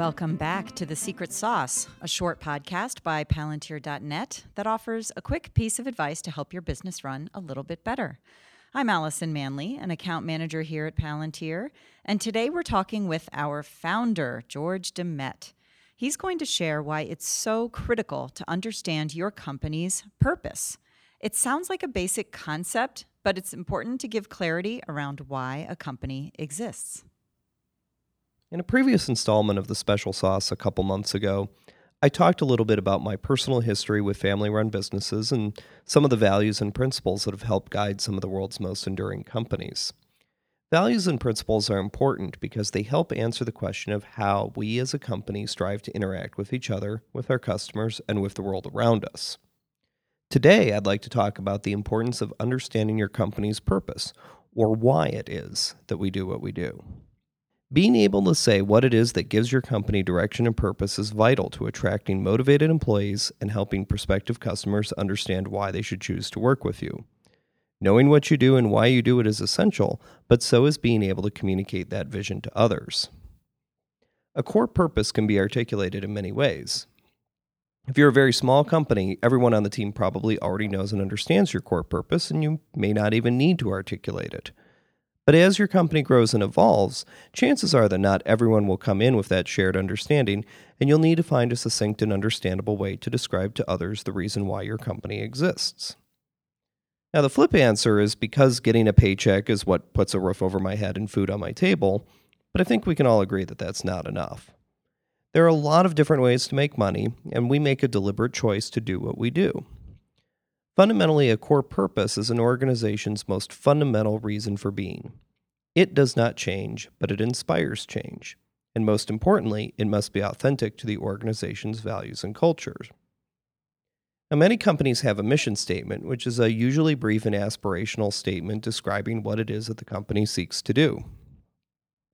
Welcome back to The Secret Sauce, a short podcast by Palantir.net that offers a quick piece of advice to help your business run a little bit better. I'm Allison Manley, an account manager here at Palantir, and today we're talking with our founder, George DeMet. He's going to share why it's so critical to understand your company's purpose. It sounds like a basic concept, but it's important to give clarity around why a company exists. In a previous installment of the Special Sauce a couple months ago, I talked a little bit about my personal history with family run businesses and some of the values and principles that have helped guide some of the world's most enduring companies. Values and principles are important because they help answer the question of how we as a company strive to interact with each other, with our customers, and with the world around us. Today, I'd like to talk about the importance of understanding your company's purpose, or why it is that we do what we do. Being able to say what it is that gives your company direction and purpose is vital to attracting motivated employees and helping prospective customers understand why they should choose to work with you. Knowing what you do and why you do it is essential, but so is being able to communicate that vision to others. A core purpose can be articulated in many ways. If you're a very small company, everyone on the team probably already knows and understands your core purpose, and you may not even need to articulate it. But as your company grows and evolves, chances are that not everyone will come in with that shared understanding, and you'll need to find a succinct and understandable way to describe to others the reason why your company exists. Now, the flip answer is because getting a paycheck is what puts a roof over my head and food on my table, but I think we can all agree that that's not enough. There are a lot of different ways to make money, and we make a deliberate choice to do what we do. Fundamentally, a core purpose is an organization's most fundamental reason for being. It does not change, but it inspires change. And most importantly, it must be authentic to the organization's values and cultures. Now, many companies have a mission statement, which is a usually brief and aspirational statement describing what it is that the company seeks to do.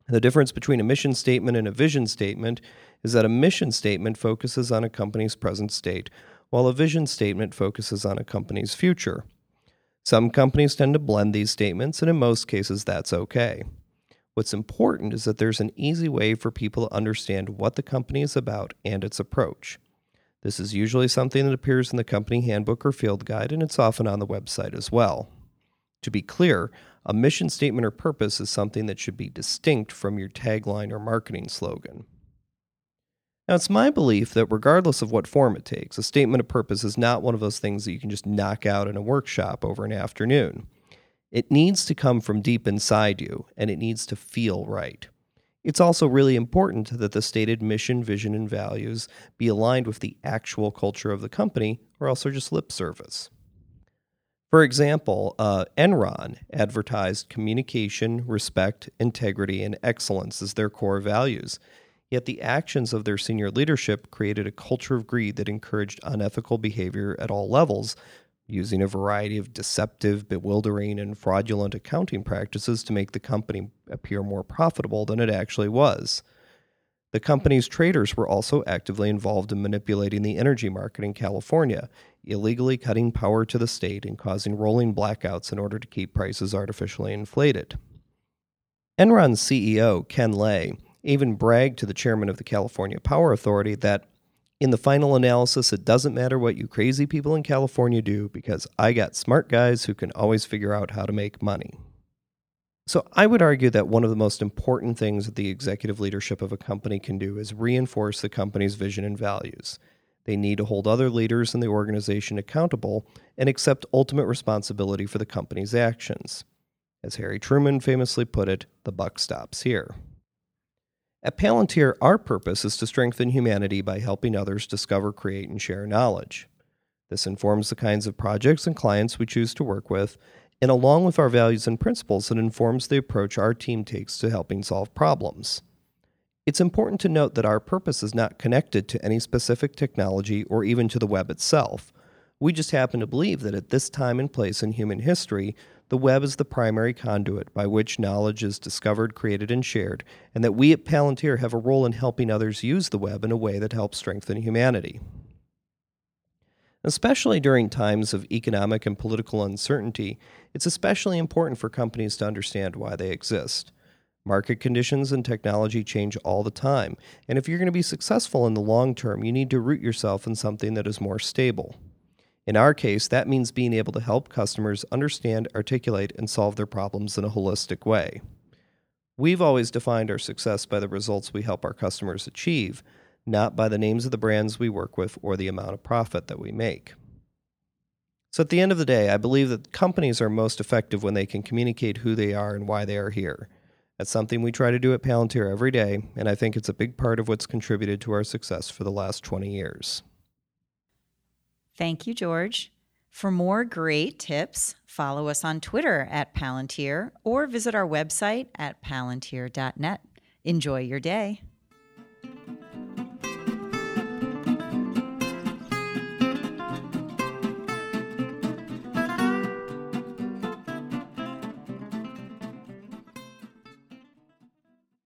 The difference between a mission statement and a vision statement is that a mission statement focuses on a company's present state, while a vision statement focuses on a company's future. Some companies tend to blend these statements, and in most cases, that's okay. What's important is that there's an easy way for people to understand what the company is about and its approach. This is usually something that appears in the company handbook or field guide, and it's often on the website as well. To be clear, a mission statement or purpose is something that should be distinct from your tagline or marketing slogan. Now, it's my belief that regardless of what form it takes, a statement of purpose is not one of those things that you can just knock out in a workshop over an afternoon. It needs to come from deep inside you, and it needs to feel right. It's also really important that the stated mission, vision, and values be aligned with the actual culture of the company, or else they're just lip service. For example, uh, Enron advertised communication, respect, integrity, and excellence as their core values. Yet the actions of their senior leadership created a culture of greed that encouraged unethical behavior at all levels, using a variety of deceptive, bewildering, and fraudulent accounting practices to make the company appear more profitable than it actually was. The company's traders were also actively involved in manipulating the energy market in California, illegally cutting power to the state and causing rolling blackouts in order to keep prices artificially inflated. Enron's CEO, Ken Lay, even bragged to the chairman of the California Power Authority that in the final analysis, it doesn't matter what you crazy people in California do because I got smart guys who can always figure out how to make money. So, I would argue that one of the most important things that the executive leadership of a company can do is reinforce the company's vision and values. They need to hold other leaders in the organization accountable and accept ultimate responsibility for the company's actions. As Harry Truman famously put it, the buck stops here. At Palantir, our purpose is to strengthen humanity by helping others discover, create, and share knowledge. This informs the kinds of projects and clients we choose to work with, and along with our values and principles, it informs the approach our team takes to helping solve problems. It's important to note that our purpose is not connected to any specific technology or even to the web itself. We just happen to believe that at this time and place in human history, the web is the primary conduit by which knowledge is discovered, created, and shared, and that we at Palantir have a role in helping others use the web in a way that helps strengthen humanity. Especially during times of economic and political uncertainty, it's especially important for companies to understand why they exist. Market conditions and technology change all the time, and if you're going to be successful in the long term, you need to root yourself in something that is more stable. In our case, that means being able to help customers understand, articulate, and solve their problems in a holistic way. We've always defined our success by the results we help our customers achieve, not by the names of the brands we work with or the amount of profit that we make. So, at the end of the day, I believe that companies are most effective when they can communicate who they are and why they are here. That's something we try to do at Palantir every day, and I think it's a big part of what's contributed to our success for the last 20 years. Thank you, George. For more great tips, follow us on Twitter at Palantir or visit our website at palantir.net. Enjoy your day.